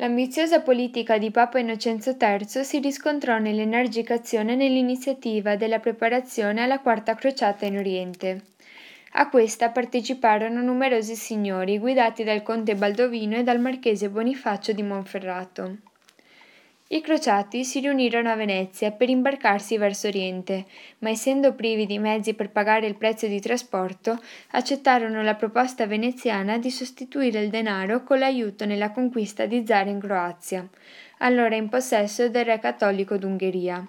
L'ambiziosa politica di Papa Innocenzo III si riscontrò nell'energica azione nell'iniziativa della preparazione alla Quarta Crociata in Oriente. A questa parteciparono numerosi signori guidati dal conte Baldovino e dal marchese Bonifacio di Monferrato. I crociati si riunirono a Venezia per imbarcarsi verso Oriente, ma essendo privi di mezzi per pagare il prezzo di trasporto, accettarono la proposta veneziana di sostituire il denaro con l'aiuto nella conquista di Zara in Croazia, allora in possesso del re cattolico d'Ungheria.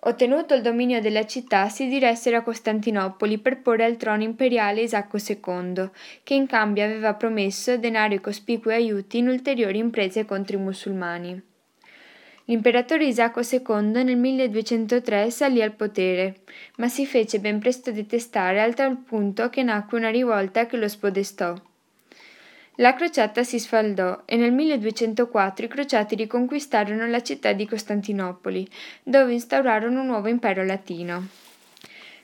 Ottenuto il dominio della città, si diressero a Costantinopoli per porre al trono imperiale Isacco II, che in cambio aveva promesso denaro e cospicui aiuti in ulteriori imprese contro i musulmani. L'imperatore Isacco II nel 1203 salì al potere, ma si fece ben presto detestare al tal punto che nacque una rivolta che lo spodestò. La crociata si sfaldò e nel 1204 i crociati riconquistarono la città di Costantinopoli, dove instaurarono un nuovo impero latino.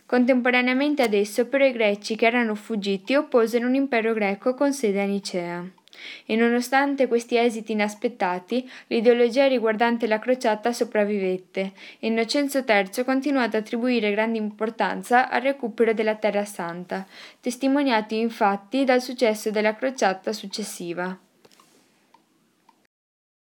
Contemporaneamente ad esso però i greci che erano fuggiti opposero un impero greco con sede a Nicea. E nonostante questi esiti inaspettati, l'ideologia riguardante la crociata sopravvivette e Innocenzo III continuò ad attribuire grande importanza al recupero della Terra Santa, testimoniati infatti dal successo della crociata successiva.